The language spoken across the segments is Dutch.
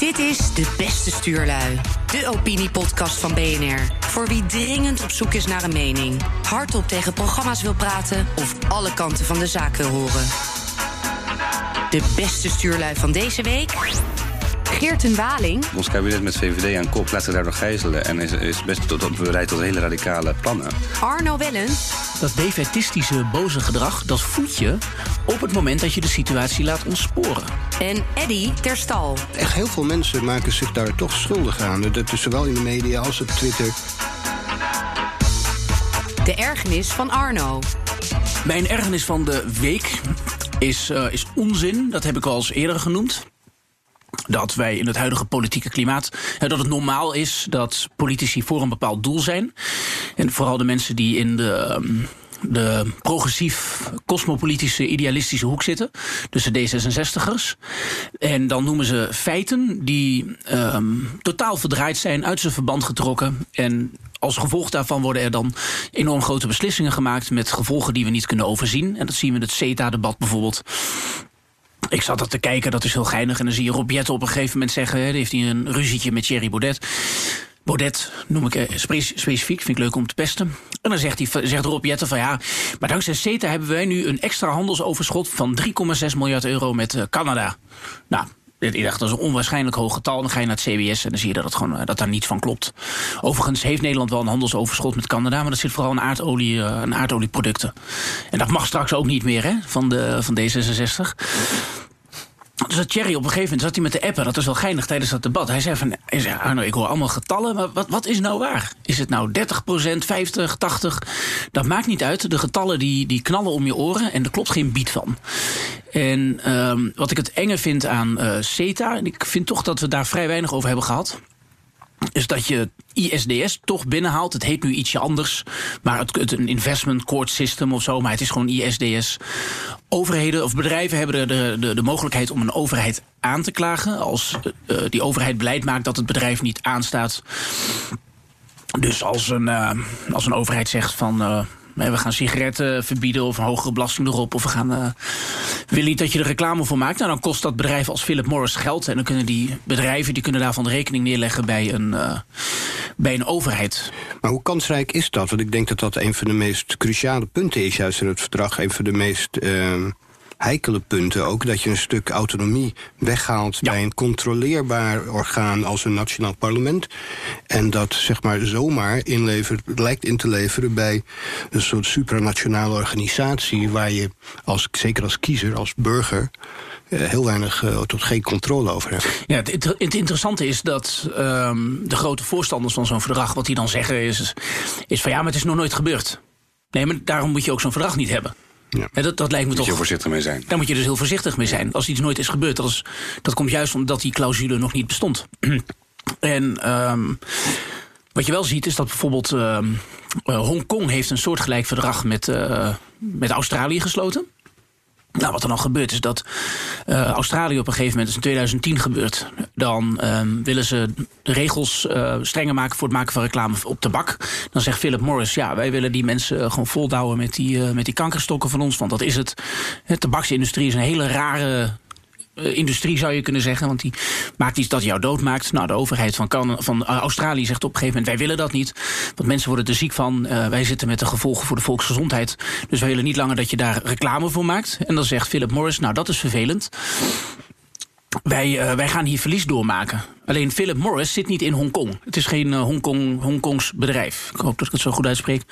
Dit is De Beste Stuurlui, de opiniepodcast van BNR. Voor wie dringend op zoek is naar een mening, hardop tegen programma's wil praten of alle kanten van de zaak wil horen. De beste stuurlui van deze week. Geert en Waling. Ons kabinet met VVD aan kop laat zich daardoor gijzelen... en is, is best tot, bereid tot hele radicale plannen. Arno Wellens. Dat defetistische boze gedrag, dat voed je op het moment dat je de situatie laat ontsporen. En Eddy Terstal. Echt heel veel mensen maken zich daar toch schuldig aan. Dat is zowel in de media als op Twitter. De ergernis van Arno. Mijn ergernis van de week is, uh, is onzin. Dat heb ik al eens eerder genoemd dat wij in het huidige politieke klimaat. dat het normaal is dat politici voor een bepaald doel zijn. En vooral de mensen die in de. Ehm, de progressief, cosmopolitische, idealistische hoek zitten. Dus de D66'ers. En dan noemen ze feiten die um, totaal verdraaid zijn, uit zijn verband getrokken. En als gevolg daarvan worden er dan enorm grote beslissingen gemaakt met gevolgen die we niet kunnen overzien. En dat zien we in het CETA-debat bijvoorbeeld. Ik zat dat te kijken, dat is heel geinig. En dan zie je Rob op een gegeven moment zeggen... Heeft hij een ruzietje met Thierry Baudet. Baudet noem ik eh, specifiek, vind ik leuk om te pesten. En dan zegt, hij, zegt Rob van ja... maar dankzij CETA hebben wij nu een extra handelsoverschot... van 3,6 miljard euro met uh, Canada. Nou, ik dacht, dat is een onwaarschijnlijk hoog getal. Dan ga je naar het CBS en dan zie je dat, het gewoon, eh, dat daar niets van klopt. Overigens heeft Nederland wel een handelsoverschot met Canada... maar dat zit vooral in aardolie, uh, aardolieproducten. En dat mag straks ook niet meer hè, van, de, van D66. Dus dat op een gegeven moment zat hij met de appen. Dat is wel geinig tijdens dat debat. Hij zei van, Arno, ik hoor allemaal getallen. Maar wat, wat is nou waar? Is het nou 30% 50, 80? Dat maakt niet uit. De getallen die, die knallen om je oren. En er klopt geen bied van. En um, wat ik het enge vind aan uh, CETA... en ik vind toch dat we daar vrij weinig over hebben gehad is dat je ISDS toch binnenhaalt. Het heet nu ietsje anders, maar het, een investment court system of zo, maar het is gewoon ISDS. Overheden of bedrijven hebben de, de, de mogelijkheid om een overheid aan te klagen als uh, die overheid beleid maakt dat het bedrijf niet aanstaat. Dus als een, uh, als een overheid zegt van we gaan sigaretten verbieden of een hogere belasting erop. Of we gaan. Uh, willen niet dat je er reclame voor maakt. Nou, dan kost dat bedrijf als Philip Morris geld. En dan kunnen die bedrijven die kunnen daarvan de rekening neerleggen bij een, uh, bij een overheid. Maar hoe kansrijk is dat? Want ik denk dat dat een van de meest cruciale punten is, juist in het verdrag. Een van de meest. Uh, heikele punten ook. Dat je een stuk autonomie weghaalt bij een controleerbaar orgaan als een nationaal parlement. En dat zeg maar zomaar inlevert, lijkt in te leveren bij een soort supranationale organisatie waar je als, zeker als kiezer, als burger eh, heel weinig uh, tot geen controle over hebt. Ja, het, het interessante is dat um, de grote voorstanders van zo'n verdrag, wat die dan zeggen, is, is van ja, maar het is nog nooit gebeurd. Nee, maar daarom moet je ook zo'n verdrag niet hebben. Ja. dat, dat lijkt me moet toch. je voorzichtig mee zijn. Daar moet je dus heel voorzichtig mee zijn. Als iets nooit is gebeurd, dat, is, dat komt juist omdat die clausule nog niet bestond. en um, wat je wel ziet is dat bijvoorbeeld uh, Hongkong heeft een soortgelijk verdrag met, uh, met Australië gesloten. Nou, wat er dan gebeurt is dat uh, Australië op een gegeven moment, is in 2010 gebeurd, dan um, willen ze de regels uh, strenger maken voor het maken van reclame op tabak. Dan zegt Philip Morris, ja, wij willen die mensen uh, gewoon voldouwen met die, met die kankerstokken van ons, want dat is het. De tabaksindustrie is een hele rare industrie zou je kunnen zeggen. Want die maakt iets dat jou doodmaakt. Nou, de overheid van, van uh, Australië zegt op een gegeven moment... wij willen dat niet, want mensen worden er ziek van. Uh, wij zitten met de gevolgen voor de volksgezondheid. Dus wij willen niet langer dat je daar reclame voor maakt. En dan zegt Philip Morris, nou, dat is vervelend. Wij, wij gaan hier verlies doormaken. Alleen Philip Morris zit niet in Hongkong. Het is geen uh, Hongkong, Hongkongs bedrijf. Ik hoop dat ik het zo goed uitspreek.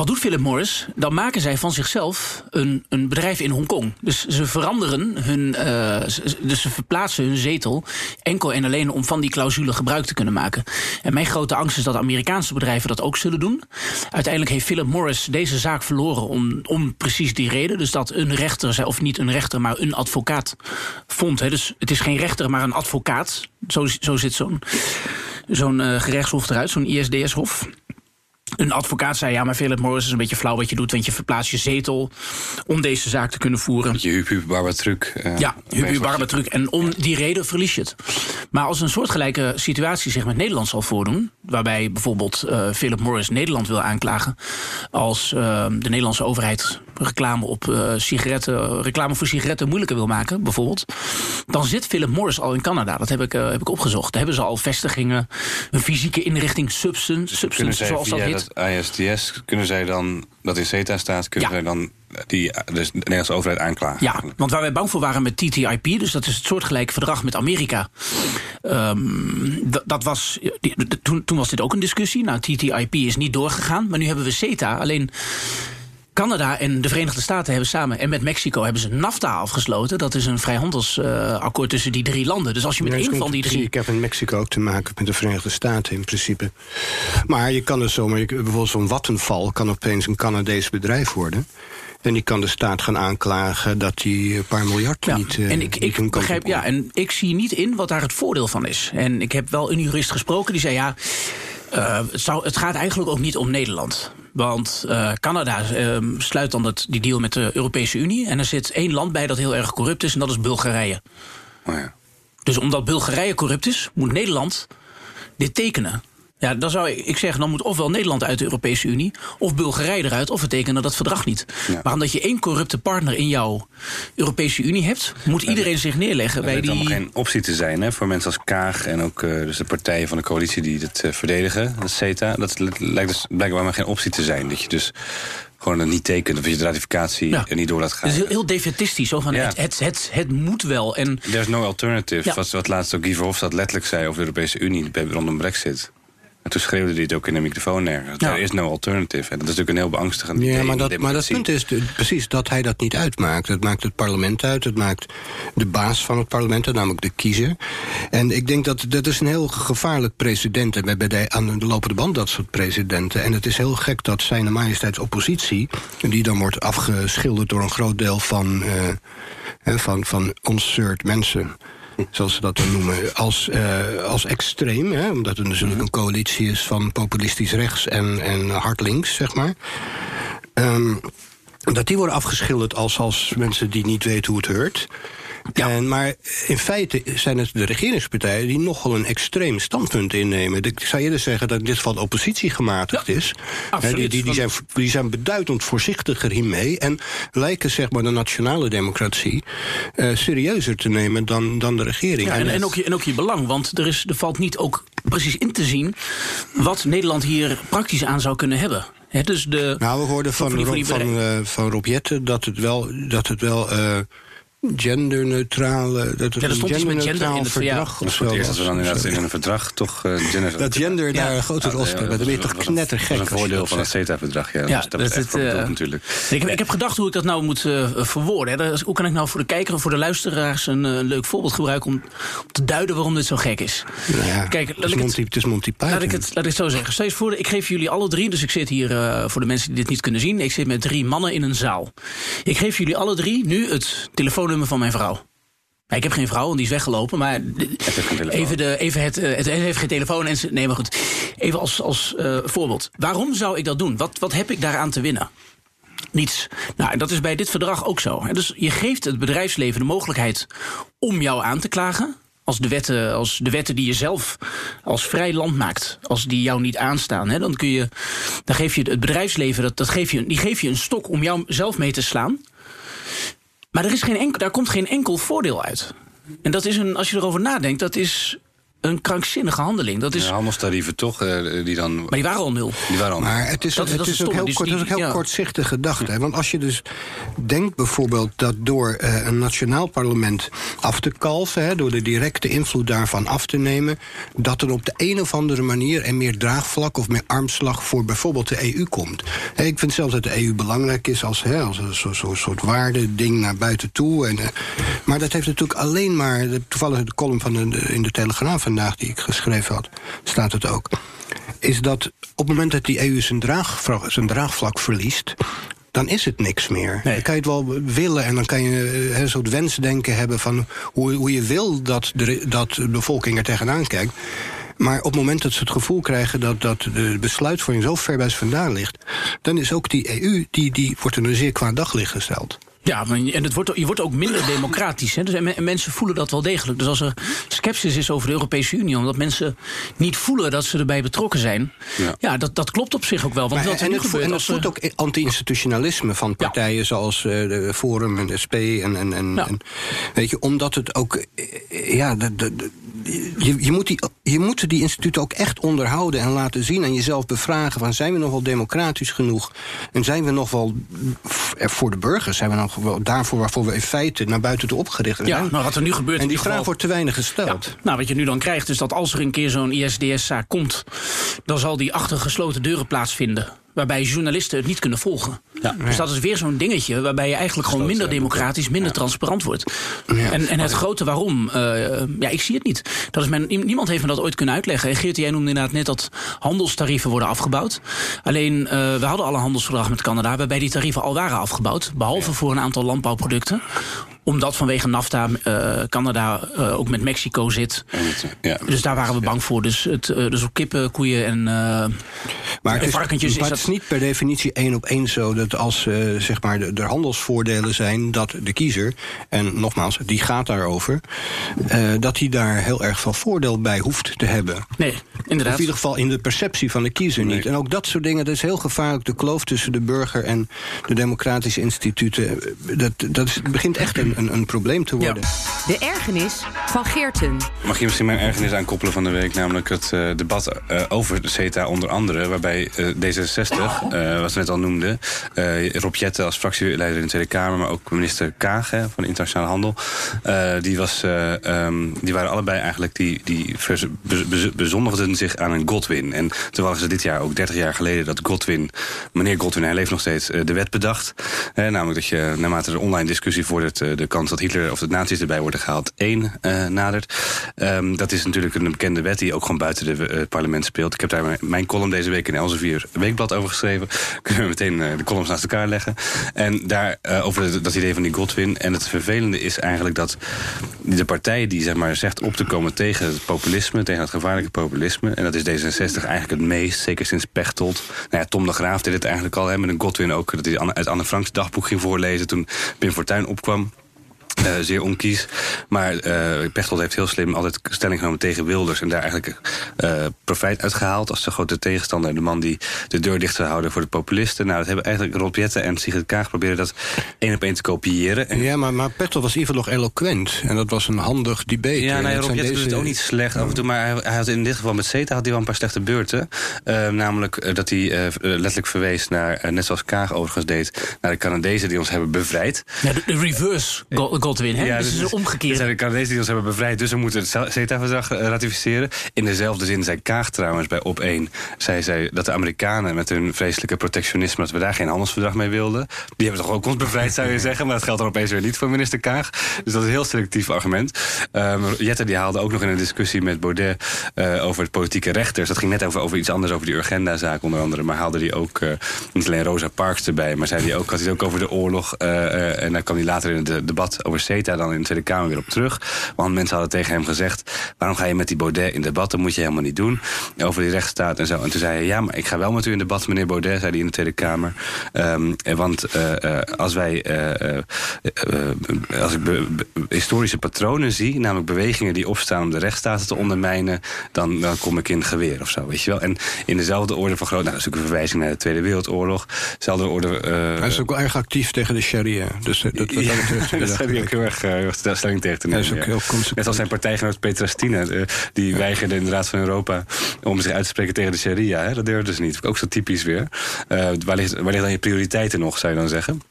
Wat doet Philip Morris? Dan maken zij van zichzelf een, een bedrijf in Hongkong. Dus ze veranderen hun. Uh, dus ze verplaatsen hun zetel. enkel en alleen om van die clausule gebruik te kunnen maken. En mijn grote angst is dat Amerikaanse bedrijven dat ook zullen doen. Uiteindelijk heeft Philip Morris deze zaak verloren om, om precies die reden. Dus dat een rechter, of niet een rechter, maar een advocaat vond. Hè. Dus het is geen rechter, maar een advocaat. Zo, zo zit zo'n zo'n uh, gerechtshof eruit, zo'n ISDS-hof. Een advocaat zei: ja, maar Philip Morris is een beetje flauw wat je doet, want je verplaatst je zetel om deze zaak te kunnen voeren. Je huub, huub, barbatruc. Uh, ja, huub, huub, barbatruc. En om die reden verlies je het. Maar als een soortgelijke situatie zich met Nederland zal voordoen, waarbij bijvoorbeeld uh, Philip Morris Nederland wil aanklagen, als uh, de Nederlandse overheid reclame op sigaretten, reclame voor sigaretten moeilijker wil maken, bijvoorbeeld, dan zit Philip Morris al in Canada. Dat heb ik, heb ik opgezocht. Daar hebben ze al vestigingen, een fysieke inrichting, substance, substance zoals dat heet. Dat ISDS, kunnen zij dan, dat in CETA staat, kunnen ja. zij dan die dus de Nederlandse overheid aanklagen. Ja, want waar wij bang voor waren met TTIP, dus dat is het soortgelijke verdrag met Amerika. Um, dat was, die, toen, toen was dit ook een discussie. Nou, TTIP is niet doorgegaan, maar nu hebben we CETA. Alleen Canada en de Verenigde Staten hebben samen en met Mexico hebben ze NAFTA afgesloten. Dat is een vrijhandelsakkoord uh, tussen die drie landen. Dus als je met één van die drie. Ik heb in Mexico ook te maken met de Verenigde Staten in principe. Maar je kan het zomaar, bijvoorbeeld zo'n Wattenval kan opeens een Canadees bedrijf worden. En die kan de staat gaan aanklagen dat die een paar miljard ja, niet. Uh, en ik, ik begrijp, ja, en ik zie niet in wat daar het voordeel van is. En ik heb wel een jurist gesproken die zei ja. Uh, het, zou, het gaat eigenlijk ook niet om Nederland. Want uh, Canada uh, sluit dan dat, die deal met de Europese Unie. En er zit één land bij dat heel erg corrupt is, en dat is Bulgarije. Oh ja. Dus omdat Bulgarije corrupt is, moet Nederland dit tekenen. Ja, dan zou ik zeggen, dan moet ofwel Nederland uit de Europese Unie... of Bulgarije eruit, of we tekenen dat verdrag niet. Ja. Maar omdat je één corrupte partner in jouw Europese Unie hebt... moet iedereen zich neerleggen bij die... Het geen optie te zijn hè, voor mensen als Kaag... en ook uh, dus de partijen van de coalitie die het uh, verdedigen, dat CETA. Dat lijkt dus blijkbaar maar geen optie te zijn. Dat je dus gewoon het niet tekent of je de ratificatie ja. er niet door laat gaan. Het is heel, heel defetistisch. Zo van, ja. het, het, het, het, moet wel. En... There's no alternative. Ja. Wat, wat laatst ook Guy Verhofstadt letterlijk zei over de Europese Unie... rondom brexit. En toen schreeuwde hij het ook in de microfoon nergens. Ja. Er is no alternative. En dat is natuurlijk een heel beangstigend Ja, maar dat, maar dat punt is precies dat hij dat niet uitmaakt. Het maakt het parlement uit. Het maakt de baas van het parlement, namelijk de kiezer. En ik denk dat dat is een heel gevaarlijk precedent. En we hebben aan de lopende band dat soort presidenten. En het is heel gek dat zijn majesteitsoppositie... die dan wordt afgeschilderd door een groot deel van, uh, van, van mensen zoals ze dat dan noemen, als, uh, als extreem. Hè, omdat het natuurlijk een coalitie is van populistisch rechts en, en hard links, zeg maar. Um, dat die worden afgeschilderd als, als mensen die niet weten hoe het heurt. Ja. En, maar in feite zijn het de regeringspartijen die nogal een extreem standpunt innemen. Ik zou eerder zeggen dat dit van oppositie gematigd ja, is. Absoluut. Die, die, die, zijn, die zijn beduidend voorzichtiger hiermee. En lijken zeg maar de nationale democratie uh, serieuzer te nemen dan, dan de regering. Ja, en, en, ook je, en ook je belang, want er, is, er valt niet ook precies in te zien wat Nederland hier praktisch aan zou kunnen hebben. He, dus de, nou, we hoorden van, van, Rob, van, uh, van Rob Jetten dat het wel, dat het wel uh, genderneutrale. Dat ja, er stond iets met gender in het verdrag. Ja, of zo. Eerst dat we dan inderdaad in een verdrag toch uh, gender. Dat gender daar een grote rol speelt. Dat ben je toch knettergek. Dat is een voordeel van het CETA-verdrag. Ja, ja, dat is echt uh, natuurlijk. Ik, ik heb gedacht hoe ik dat nou moet uh, verwoorden. Hè. Hoe kan ik nou voor de kijker en voor de luisteraars een uh, leuk voorbeeld gebruiken om, om, te duiden waarom dit zo gek is? Nou ja, Kijk, het, is Monty, het, is Monty Python. Laat ik het, laat ik het zo zeggen. Steeds voor, ik geef jullie alle drie, dus ik zit hier uh, voor de mensen die dit niet kunnen zien. Ik zit met drie mannen in een zaal. Ik geef jullie alle drie nu het telefoonnummer van mijn vrouw. Ik heb geen vrouw, want die is weggelopen. Maar even, de, even het, het, het heeft geen telefoon. En nee, maar goed. Even als, als uh, voorbeeld. Waarom zou ik dat doen? Wat, wat heb ik daaraan te winnen? Niets. Nou, en dat is bij dit verdrag ook zo. Dus je geeft het bedrijfsleven de mogelijkheid om jou aan te klagen. Als de, wetten, als de wetten die je zelf als vrij land maakt, als die jou niet aanstaan, hè, dan kun je, dan geef je het bedrijfsleven, dat, dat geef je, die geef je een stok om jou zelf mee te slaan. Maar er is geen daar komt geen enkel voordeel uit. En dat is een, als je erover nadenkt, dat is een krankzinnige handeling. Dat is... Ja, handelstarieven toch, eh, die dan... Maar die waren al nul. Die waren al maar het is, dat, het dat is, ook heel, kort, die, het is ook heel ja. kortzichtige gedachte. Want als je dus denkt bijvoorbeeld dat door uh, een nationaal parlement af te kalven... Hè, door de directe invloed daarvan af te nemen... dat er op de een of andere manier er meer draagvlak of meer armslag... voor bijvoorbeeld de EU komt. Hè, ik vind zelfs dat de EU belangrijk is als, hè, als een soort, soort, soort waardeding naar buiten toe. En, uh, maar dat heeft natuurlijk alleen maar... toevallig de column van de, in de Telegraaf vandaag die ik geschreven had, staat het ook. Is dat op het moment dat die EU zijn, draagvlak, zijn draagvlak verliest dan is het niks meer. Nee. Dan kan je het wel willen en dan kan je een soort wensdenken hebben van hoe, hoe je wil dat de, dat de bevolking er tegenaan kijkt. Maar op het moment dat ze het gevoel krijgen dat, dat de besluitvorming zo ver bij ze vandaan ligt, dan is ook die EU, die, die wordt in een zeer kwaad daglicht gesteld. Ja, en het wordt, je wordt ook minder democratisch. Hè? Dus, en mensen voelen dat wel degelijk. Dus als er sceptisch is over de Europese Unie, omdat mensen niet voelen dat ze erbij betrokken zijn, ja, ja dat, dat klopt op zich ook wel. Want maar, en, het, gebeurt, en het voelt ook anti-institutionalisme van partijen zoals uh, de Forum en de SP. En, en, en, en, weet je, omdat het ook. Eh, ja, de, de, je, je, moet die, je moet die instituten ook echt onderhouden en laten zien en jezelf bevragen: van zijn we nog wel democratisch genoeg? En zijn we nog wel voor de burgers? Zijn we nog wel daarvoor waarvoor we in feite naar buiten toe opgericht zijn? Ja, nou wat er nu gebeurt. En die vraag wordt te weinig gesteld. nou, wat je nu dan krijgt, is dat als er een keer zo'n ISDS-zaak komt, dan zal die achter gesloten deuren plaatsvinden waarbij journalisten het niet kunnen volgen. Ja. Dus dat is weer zo'n dingetje waarbij je eigenlijk gewoon minder democratisch, minder transparant wordt. En, en het grote waarom, uh, ja, ik zie het niet. Dat is men, niemand heeft me dat ooit kunnen uitleggen. Geert, jij noemde inderdaad net dat handelstarieven worden afgebouwd. Alleen, uh, we hadden al een handelsverdrag met Canada waarbij die tarieven al waren afgebouwd. Behalve voor een aantal landbouwproducten omdat vanwege NAFTA uh, Canada uh, ook met Mexico zit. Ja. Dus daar waren we bang voor. Dus, het, dus op kippen, koeien en, maar het is, varkentjes... Maar is het is niet per definitie één op één zo... dat als zeg maar de, de, handelsvoordelen zijn dat de kiezer... en nogmaals, die gaat daarover... dat hij daar heel erg veel voordeel bij hoeft te hebben. Nee, inderdaad. Of in ieder geval in de perceptie van de kiezer niet. En ook dat soort dingen, dat is heel gevaarlijk. De kloof tussen de burger en de democratische instituten... dat, dat is, begint echt een een, een probleem te worden. De ergernis van Geerten. Mag je misschien mijn ergernis aankoppelen van de week? Namelijk het uh, debat uh, over de CETA onder andere. Waarbij uh, D66, wat we net al noemden... Rob Jette als fractieleider in de Tweede Kamer... maar ook minister Kaag hè, van Internationale Handel... die, was, um, die waren allebei eigenlijk... die, die bezondigden zich aan een Godwin. En toen waren ze dit jaar, ook 30 jaar geleden... dat Godwin, meneer Godwin, hij leeft nog steeds... de wet bedacht. namelijk dat je naarmate de online discussie vordert... de kans dat Hitler of de nazi's erbij worden gehaald één uh, nadert. Um, dat is natuurlijk een bekende wet die ook gewoon buiten het uh, parlement speelt. Ik heb daar mijn column deze week in Elsevier Weekblad over geschreven. Kunnen we meteen uh, de columns naast elkaar leggen. En daar over dat idee van die Godwin. En het vervelende is eigenlijk dat de partij die zeg maar, zegt op te komen tegen het populisme, tegen het gevaarlijke populisme. En dat is D66 eigenlijk het meest, zeker sinds Pechtold. Nou ja, Tom de Graaf deed het eigenlijk al, hè, met een Godwin ook. Dat hij uit Anne Franks dagboek ging voorlezen toen Pim Fortuyn opkwam. Uh, zeer onkies. Maar uh, Pechtold heeft heel slim altijd stelling genomen tegen Wilders... en daar eigenlijk uh, profijt uitgehaald als de grote tegenstander. De man die de deur dicht zou houden voor de populisten. Nou, dat hebben eigenlijk Rob Jetten en Sigrid Kaag proberen dat één op één te kopiëren. En... Ja, maar, maar Pechtold was in ieder geval nog eloquent. En dat was een handig debate. Ja, nou, Rob Jetten doet het ook niet slecht af en toe. Maar hij, hij, had in dit geval met CETA had hij wel een paar slechte beurten. namelijk dat hij letterlijk verwees naar, net zoals Kaag overigens deed... naar de Canadezen die ons hebben bevrijd. Ja, de, de reverse Godwin, hè? Ja, dus het is omgekeerd. zijn de Canadezen die ons hebben bevrijd, dus we moeten het CETA-verdrag eh, ratificeren. In dezelfde zin zei Kaag trouwens bij op 1... Zei, zei dat de Amerikanen met hun vreselijke protectionisme... dat we daar geen handelsverdrag mee wilden. Die hebben toch ook ons bevrijd, zou je zeggen. Maar dat geldt dan opeens weer niet voor minister Kaag. Dus dat is een heel selectief argument. Um, Jette die haalde ook nog in een discussie met Baudet... Uh, over het politieke rechters. Dat ging net over, over iets anders, over die Urgenda-zaak onder andere. Maar haalde hij ook uh, niet alleen Rosa Parks erbij... maar zei hij ook, had hij ook over de oorlog. Uh, en dan kwam hij later in het debat over CETA dan in de Tweede Kamer weer op terug. Want mensen hadden tegen hem gezegd... waarom ga je met die Baudet in debat? Dat moet je helemaal niet doen. Over die rechtsstaat en zo. En toen zei hij, ja, maar ik ga wel met u in debat, meneer Baudet... zei hij in de Tweede Kamer. Um, want uh, als wij... Als ik historische patronen zie... namelijk bewegingen die opstaan om de rechtsstaat te ondermijnen... dan, dan kom ik in geweer of zo, weet je wel. En in dezelfde orde van groot... Nou, dat is ook een verwijzing naar de Tweede Wereldoorlog. Dezelfde orde... hij is ook wel erg actief tegen de sharia. Dus dat, dat, dat, dat ook heel erg stelling tegen te nemen. Ja. Net als zijn partijgenoot Petra Stina. Uh, die weigerde in de Raad van Europa om zich uit te spreken tegen de sharia. Hè? Dat durfde dus niet. Ook zo typisch weer. Uh, waar, ligt, waar liggen dan je prioriteiten nog, zou je dan zeggen?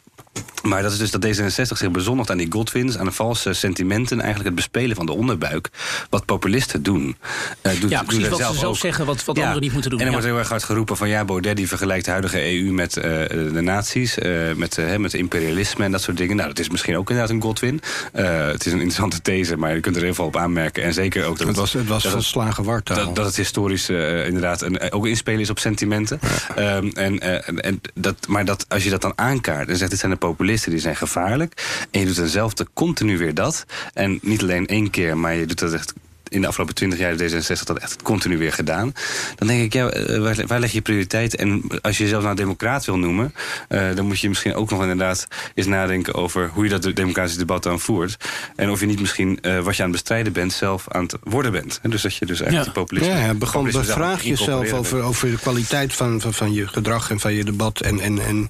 Maar dat is dus dat D66 zich bezondigt aan die Godwins, aan de valse sentimenten, eigenlijk het bespelen van de onderbuik. Wat populisten doen. Uh, doet, ja, precies wat zelf ze zelf zeggen, wat, wat anderen niet moeten doen. En er wordt heel erg hard geroepen van ja, Baudet die vergelijkt de huidige EU met uh, de nazi's, uh, met, uh, met imperialisme en dat soort dingen. Nou, dat is misschien ook inderdaad een Godwin. het is een interessante these, maar je kunt er heel veel op aanmerken. En zeker ook dat het, was, het was dat volslagen wartaal. Dat, dat het historisch inderdaad een, ook inspelen is op sentimenten. Ja. Um, en, en, dat, maar dat, als je dat dan aankaart en zegt dit zijn de populisten die zijn gevaarlijk. En je doet dezelfde continu weer dat. En niet alleen één keer, maar je doet dat echt in de afgelopen twintig jaar D66 dat echt continu weer gedaan. Dan denk ik, ja, eh, waar, waar leg je prioriteit? En als je jezelf nou democraat wil noemen, uh, dan moet je misschien ook nog inderdaad eens nadenken over hoe je dat democratische debat dan voert. En of je niet misschien uh, wat je aan het bestrijden bent, zelf aan het worden bent. En dus dat je dus eigenlijk ja. populisme. Ja, begon bevraag jezelf over, over de kwaliteit van, van, van je gedrag en van je debat. En, en, en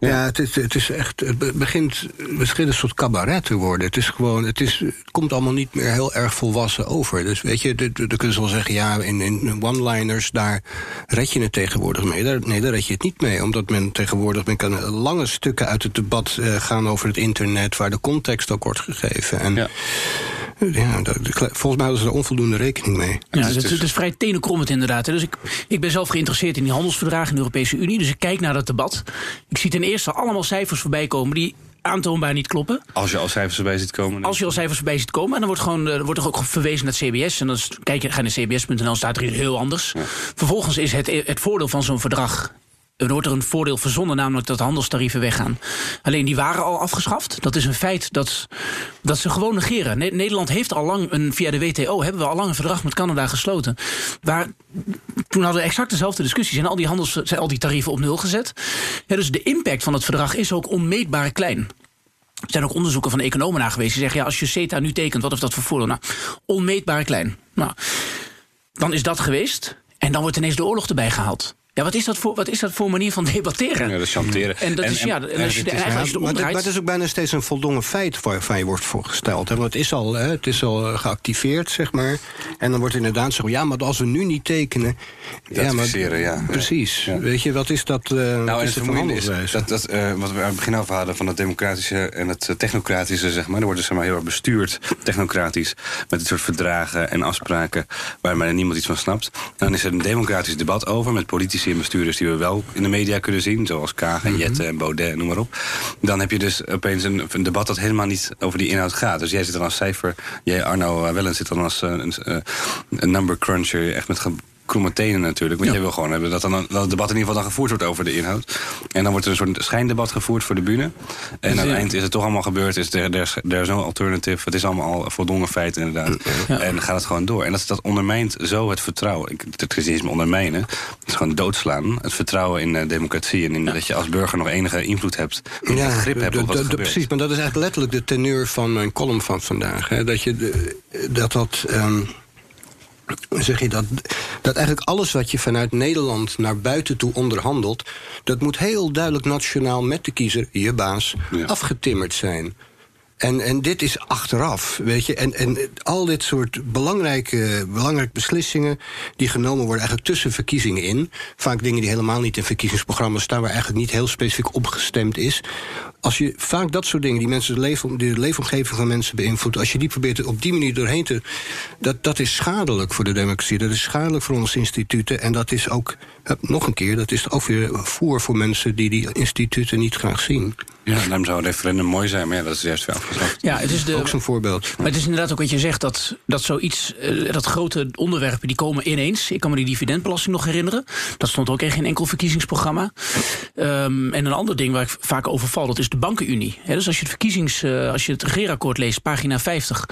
ja, ja het, is, het is echt. Het begint, begint een soort cabaret te worden. Het is gewoon, het, is, het komt allemaal niet meer heel erg volwassen over. Dus weet je, dan kun je wel zeggen, ja, in, in one-liners, daar red je het tegenwoordig mee. Daar, nee, daar red je het niet mee. Omdat men tegenwoordig, men kan lange stukken uit het debat uh, gaan over het internet, waar de context ook wordt gegeven. En ja. Ja, volgens mij hadden ze er onvoldoende rekening mee. Ja, is, het is vrij tenenkrommend inderdaad. Dus ik, ik ben zelf geïnteresseerd in die handelsverdragen in de Europese Unie. Dus ik kijk naar dat debat. Ik zie ten eerste allemaal cijfers voorbij komen die aantoonbaar niet kloppen. Als je al cijfers voorbij ziet komen? Als je al cijfers voorbij ziet komen. En dan wordt, gewoon, uh, wordt er ook verwezen naar het CBS. En dan kijk je, ga naar cbs.nl, staat er iets heel anders. Vervolgens is het, het voordeel van zo'n verdrag er wordt er een voordeel verzonnen, namelijk dat de handelstarieven weggaan. Alleen die waren al afgeschaft. Dat is een feit dat, dat ze gewoon negeren. Nederland heeft al lang een, via de WTO hebben we al lang een verdrag met Canada gesloten. Waar, toen hadden we exact dezelfde discussies en al die, handels, zijn al die tarieven op nul gezet. Dus de impact van het verdrag is ook onmeetbaar klein. Er zijn ook onderzoeken van economen naar geweest die zeggen: ja, als je CETA nu tekent, wat heeft dat voor voordeel? Nou, onmeetbaar klein. Nou, dan is dat geweest. En dan wordt ineens de oorlog erbij gehaald. Ja, wat is dat voor, wat is dat voor manier van debatteren? Ja, dat chanteren. En dat is, ja, en als je, eigenlijk maar, maar het is ook bijna steeds een voldongen feit waarvan je wordt voorgesteld. Hè? Want het is al, hè, het is al eh, geactiveerd, zeg maar. En dan wordt inderdaad gezegd, ja, maar als we nu niet tekenen... Ja, maar, ja. Precies. Ja. Weet je, wat is dat uh, Nou, is en het is dat, dat uh, wat we aan het begin over hadden... van het democratische en het technocratische, zeg maar. Er wordt dus zeg maar, heel erg bestuurd, technocratisch... met dit soort verdragen en afspraken... waar maar niemand iets van snapt. En dan is er een democratisch debat over met politici en bestuurders die we wel in de media kunnen zien, zoals Kaag en mhm. Jette en Baudet, noem maar op. Dan heb je dus opeens een, een, debat dat helemaal niet over die inhoud gaat. Dus jij zit dan als cijfer, jij Arno Wellens zit dan als uh, een, een number cruncher, echt met kromme tenen natuurlijk. Want ja. je wil gewoon hebben dat, dan, dat het debat in ieder geval dan gevoerd wordt over de inhoud. En dan wordt er een soort schijndebat gevoerd voor de bühne. En aan het eind is het toch allemaal gebeurd. Is er, er is no alternative. Het is allemaal al voldongen feit inderdaad. En dan gaat het gewoon door. En dat, dat ondermijnt zo het vertrouwen. Het christianisme ondermijnen. Het is gewoon doodslaan. Het vertrouwen in uh, democratie. En in dat je als burger nog enige invloed hebt. Ja, grip hebt op wat Precies, maar dat is eigenlijk letterlijk de teneur van mijn column van vandaag. Hè? Dat je dat dat... Um zeg je dat, dat eigenlijk alles wat je vanuit Nederland naar buiten toe onderhandelt, dat moet heel duidelijk nationaal met de kiezer, je baas, afgetimmerd zijn. En, en dit is achteraf, weet je. En, en al dit soort belangrijke, belangrijke beslissingen... die genomen worden eigenlijk tussen verkiezingen in... vaak dingen die helemaal niet in verkiezingsprogramma's staan... waar eigenlijk niet heel specifiek opgestemd is... als je vaak dat soort dingen, die mensen de, leven, de leefomgeving van mensen beïnvloeden... als je die probeert op die manier doorheen te... Dat, dat is schadelijk voor de democratie, dat is schadelijk voor onze instituten... en dat is ook, nog een keer, dat is ook weer voer voor mensen... die die instituten niet graag zien. Ja, daarom zou een referendum mooi zijn, maar ja, dat is juist weer afgeschaft. Ja, het is de, ook zo'n voorbeeld. Maar het is inderdaad ook wat je zegt, dat, dat zoiets, uh, dat grote onderwerpen, die komen ineens. Ik kan me die dividendbelasting nog herinneren. Dat stond ook in geen enkel verkiezingsprogramma. Um, en een ander ding waar ik vaak over val, dat is de bankenunie. Dus als je het verkiezings, uh, als je het regeerakkoord leest, pagina 50,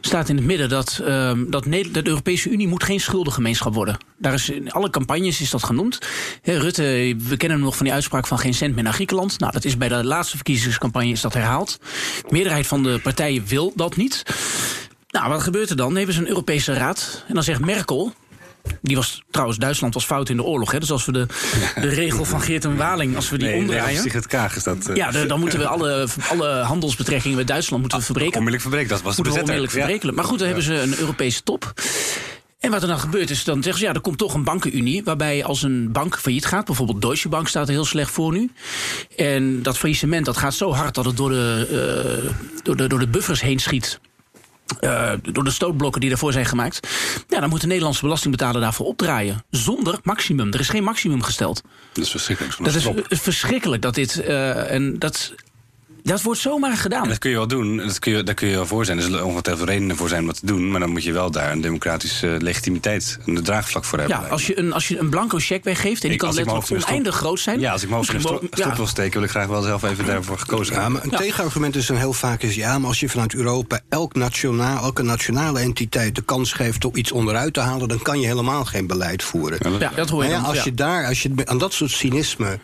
staat in het midden dat, um, dat de Europese Unie moet geen schuldengemeenschap worden. Daar is in alle campagnes is dat genoemd. Rutte, we kennen hem nog van die uitspraak van geen cent meer naar Griekenland. Nou, dat is bij de laatste laatste verkiezingscampagne is dat herhaald. De meerderheid van de partijen wil dat niet. Nou, wat gebeurt er dan? Dan hebben ze een Europese raad. En dan zegt Merkel, die was trouwens, Duitsland was fout in de oorlog. Hè? Dus als we de, de regel van Geert en Waling, als we die nee, omdraaien. Nee, het Kaag is dat. Uh... Ja, de, dan moeten we alle, alle handelsbetrekkingen met Duitsland moeten we verbreken. Onmiddellijk verbreken, dat was de bezetter. Onmiddellijk verbreken. Maar goed, dan hebben ze een Europese top. En wat er dan gebeurt is, dan zeggen ze ja, er komt toch een bankenunie. Waarbij als een bank failliet gaat, bijvoorbeeld Deutsche Bank staat er heel slecht voor nu. En dat faillissement dat gaat zo hard dat het door de, uh, door de, door de buffers heen schiet. Uh, door de stootblokken die daarvoor zijn gemaakt. Ja, dan moet de Nederlandse belastingbetaler daarvoor opdraaien. Zonder maximum. Er is geen maximum gesteld. Dat is verschrikkelijk. Dat is verschrikkelijk dat dit. Uh, en dat Dat wordt zomaar gedaan. En dat kun je wel doen, dat kun je, daar kun je wel voor zijn. Er zullen ongetwijfeld redenen voor zijn om dat te doen. Maar dan moet je wel daar een democratische legitimiteit en de draagvlak voor hebben. Ja, als je een, als je een blanco cheque weggeeft en die kan letterlijk oneindig groot zijn. Ja, als ik mogelijk een stop, stop wil steken, wil ik graag wel zelf even daarvoor gekozen ja, maar een tegenargument is dan heel vaak is... ja, maar als je vanuit Europa elk nationaal, elke nationale entiteit... de kans geeft om iets onderuit te halen... dan kan je helemaal geen beleid voeren. Ja, dat hoor je ja, Als je daar, als je aan dat soort cynisme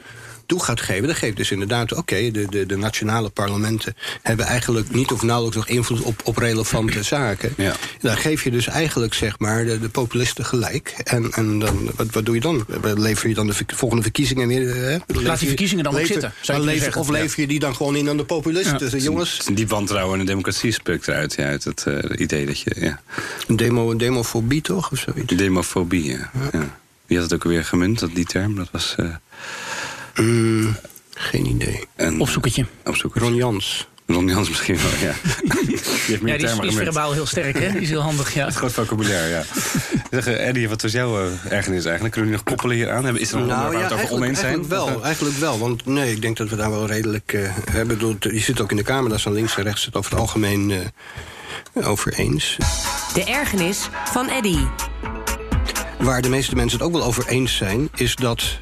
toe gaat geven, dan geeft dus inderdaad, oké, de, de, de nationale parlementen hebben eigenlijk niet of nauwelijks nog invloed op, op relevante zaken. Ja. Dan geef je dus eigenlijk, zeg maar, de, de populisten gelijk. En, en dan, wat, wat doe je dan? Lever je dan de volgende verkiezingen weer? Hè? Laat die verkiezingen dan lever, nog zitten. Lever, of lever je die dan gewoon in aan de populisten? Dus, jongens. Die wantrouwen in de democratie spukt eruit, ja, uit het uh, idee dat je. Ja. Een demo, een demofobie toch? Of zoiets? Demofobie, ja. ja. Wie had het ook alweer gemunt, dat, die term? Dat was. Uh, Mm, geen idee. Een, Opzoekertje. Opzoekertje. Ron Jans. Ron Jans misschien wel, ja. die, heeft meer ja, die, is, is verbaal heel sterk, hè? Die is heel handig, ja. Het groot vocabulaire, ja. zeg, Eddie, wat was jouw uh, ergernis eigenlijk? Kunnen we nog koppelen hier aan? Is er nog nou, waar ja, we het over oneens zijn? Eigenlijk wel, eigenlijk wel. Want nee, ik denk dat we daar wel redelijk... Uh, hebben. Je zit ook in de Kamer, is van links en rechts het over het algemeen uh, over eens. De ergernis van Eddie. Waar de meeste mensen het ook wel over eens zijn... is dat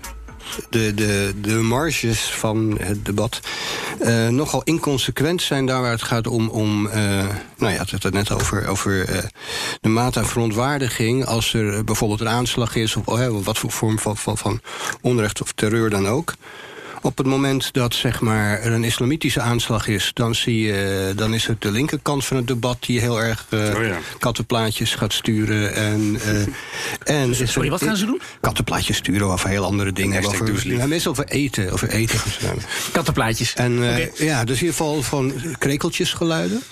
de, de, de marges van het debat uh, nogal inconsequent zijn daar waar het gaat om. om uh, nou ja, het had het net over, over uh, de mate aan verontwaardiging. Als er bijvoorbeeld een aanslag is, of wat voor vorm van, van, van onrecht of terreur dan ook. Op het moment dat zeg maar, er een islamitische aanslag is... dan, zie je, dan is het de linkerkant van het debat... die heel erg uh, oh ja. kattenplaatjes gaat sturen. En, uh, en Sorry, wat gaan ze doen? Kattenplaatjes sturen over heel andere dingen. Over, meestal over eten. Over eten kattenplaatjes. En uh, okay. ja, dus in ieder geval van krekeltjesgeluiden.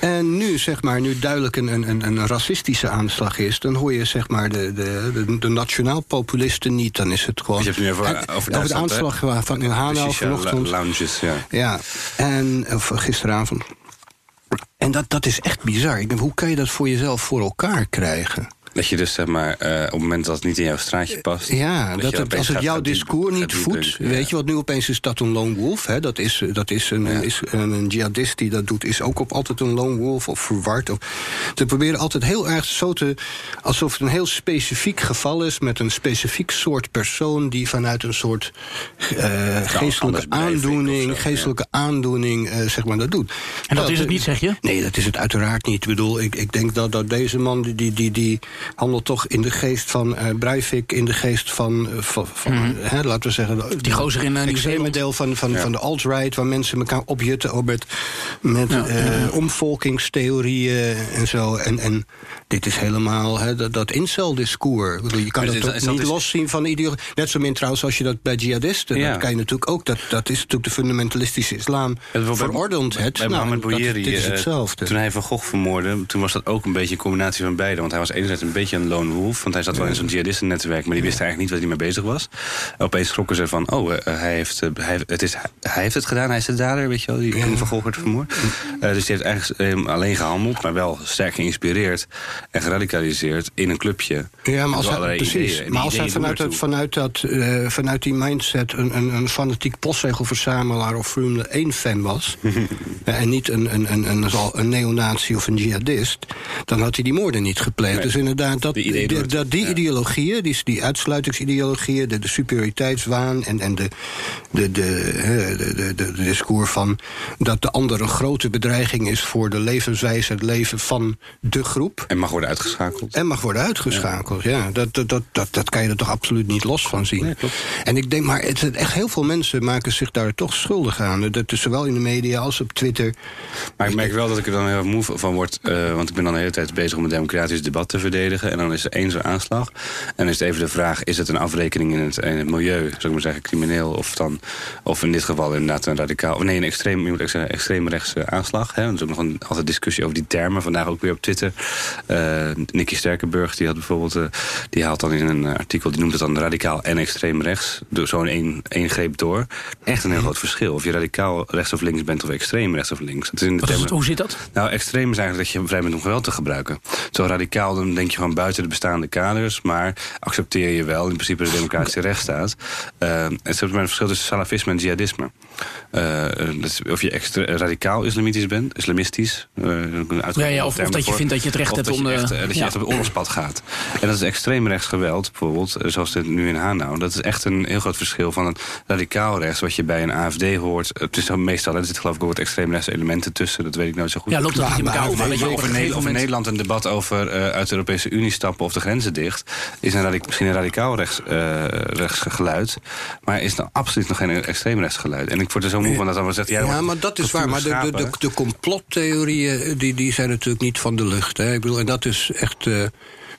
En nu, zeg maar, nu duidelijk een, een, een racistische aanslag is... dan hoor je zeg maar de, de, de, de nationaal-populisten niet. Dan is het gewoon... Je hebt nu over, over, over de aanslag van in Hanau vanochtend. lounges, ja. Ja, en of gisteravond. En dat, dat is echt bizar. Ik denk, hoe kan je dat voor jezelf voor elkaar krijgen? Dat je dus zeg maar uh, op het moment dat het niet in jouw straatje past. Ja, dat, het, als het jouw discours niet voedt. Weet je wat nu opeens is dat een lone wolf? Hè? Dat is, dat is, een, ja. is een, een, jihadist die dat doet, is ook op altijd een lone wolf of verward. Of, ze proberen altijd heel erg zo te. alsof het een heel specifiek geval is met een specifiek soort persoon die vanuit een soort uh, geestelijke aandoening, zo, geestelijke ja. aandoening, uh, zeg maar, dat doet. En dat, dat, is het niet, zeg je? Nee, dat is het uiteraard niet. Ik bedoel, ik, ik denk dat, dat deze man die, die, die, die handelt toch in de geest van uh, Breivik, in de geest van, uh, van, van mm -hmm. hè, laten we zeggen... Die gozer in uh, extreme deel van, van, ja. van de alt-right... waar mensen elkaar opjutten met, met ja. uh, omvolkingstheorieën en zo. En, en dit is helemaal hè, dat, dat incel-discours. Je kan dat, dat niet loszien van ideologie. Net zo min trouwens als je dat bij jihadisten... Ja. dat kan je natuurlijk ook. Dat, dat is natuurlijk de fundamentalistische islam verordend. Het, bij nou, Mohammed Bouyeri, dit is hetzelfde. toen hij Van Gogh vermoordde... toen was dat ook een beetje een combinatie van beide. Want hij was enerzijds een beetje een lone wolf. Want hij zat wel in zo'n jihadistennetwerk... maar die wist eigenlijk niet wat hij mee bezig was. Opeens schrokken ze van... oh, uh, hij, heeft, uh, hij, het is, hij heeft het gedaan, hij is de dader, weet je wel... die. Van Gogh werd vermoord. Uh, dus die heeft eigenlijk alleen gehandeld... maar wel sterk geïnspireerd en geradicaliseerd in een clubje. Ja, maar als hij, precies. Maar als hij vanuit, het, vanuit, dat, uh, vanuit die mindset een, een, een fanatiek postzegelverzamelaar of Formule 1 fan was... en niet een, een, een, een, een neonazi of een jihadist... dan had hij die moorden niet gepleegd. Nee. Dus inderdaad, dat, die, die, dat, die ja. ideologieën, die, die uitsluitingsideologieën... de, de superioriteitswaan en, en de, de, de, de, de, de, de discours van... dat de ander een grote bedreiging is voor de levenswijze... het leven van de groep... En mag worden uitgeschakeld. En mag worden uitgeschakeld, ja. ja. Dat, dat, dat, dat, dat kan je er toch absoluut niet los van zien. Nee, en ik denk, maar het, echt heel veel mensen maken zich daar toch schuldig aan. Dat is zowel in de media als op Twitter. Maar ik merk wel dat ik er dan heel moe van word. Uh, want ik ben dan de hele tijd bezig om een democratisch debat te verdedigen. En dan is er één zo'n aanslag. En dan is het even de vraag, is het een afrekening in het, in het milieu? Zou ik maar zeggen, crimineel? Of, dan, of in dit geval inderdaad een radicaal... Of nee, een extreem, je moet zeggen, extreemrechtse aanslag. Hè? Er is ook nog een, altijd discussie over die termen. Vandaag ook weer op Twitter. Uh, Nicky Sterkenburg, die had bijvoorbeeld, uh, die haalt dan in een artikel, die noemt het dan radicaal en extreem rechts. Zo in één, één greep door. Echt een heel groot verschil. Of je radicaal rechts of links bent of extreem rechts of links. Het is in de termen, het, hoe zit dat? Nou, extreem is eigenlijk dat je vrij bent om geweld te gebruiken. Zo radicaal, dan denk je gewoon buiten de bestaande kaders, maar accepteer je wel in principe de democratische rechtsstaat. Uh, het is een verschil tussen salafisme en jihadisme. Uh, of je extra radicaal islamitisch bent, islamistisch. Ja, ja, of, of dat je vindt dat je het recht hebt om... Dat je, echt, dat je echt op het oorlogspad gaat. En dat is extreem rechts geweld, bijvoorbeeld, zoals dit nu in Hanau. Dat is echt een heel groot verschil van een radicaal rechts... wat je bij een AFD hoort. Het is meestal, er zit geloof ik ook wat extreemrechtse elementen tussen. Dat weet ik nooit zo goed. Ja, loopt het in elkaar over? Over, over Nederland een debat over uit de Europese Unie stappen of de grenzen dicht... is een misschien een radicaal rechts, rechts geluid. Maar is dan absoluut nog geen extreem rechts geluid. En ik word er zo moe van dat dan zegt... Ja, ja maar dat is waar. Maar de, de, de, de complottheorieën die, die zijn natuurlijk niet van de lucht. Hè. Ik bedoel, en dat is echt... Uh,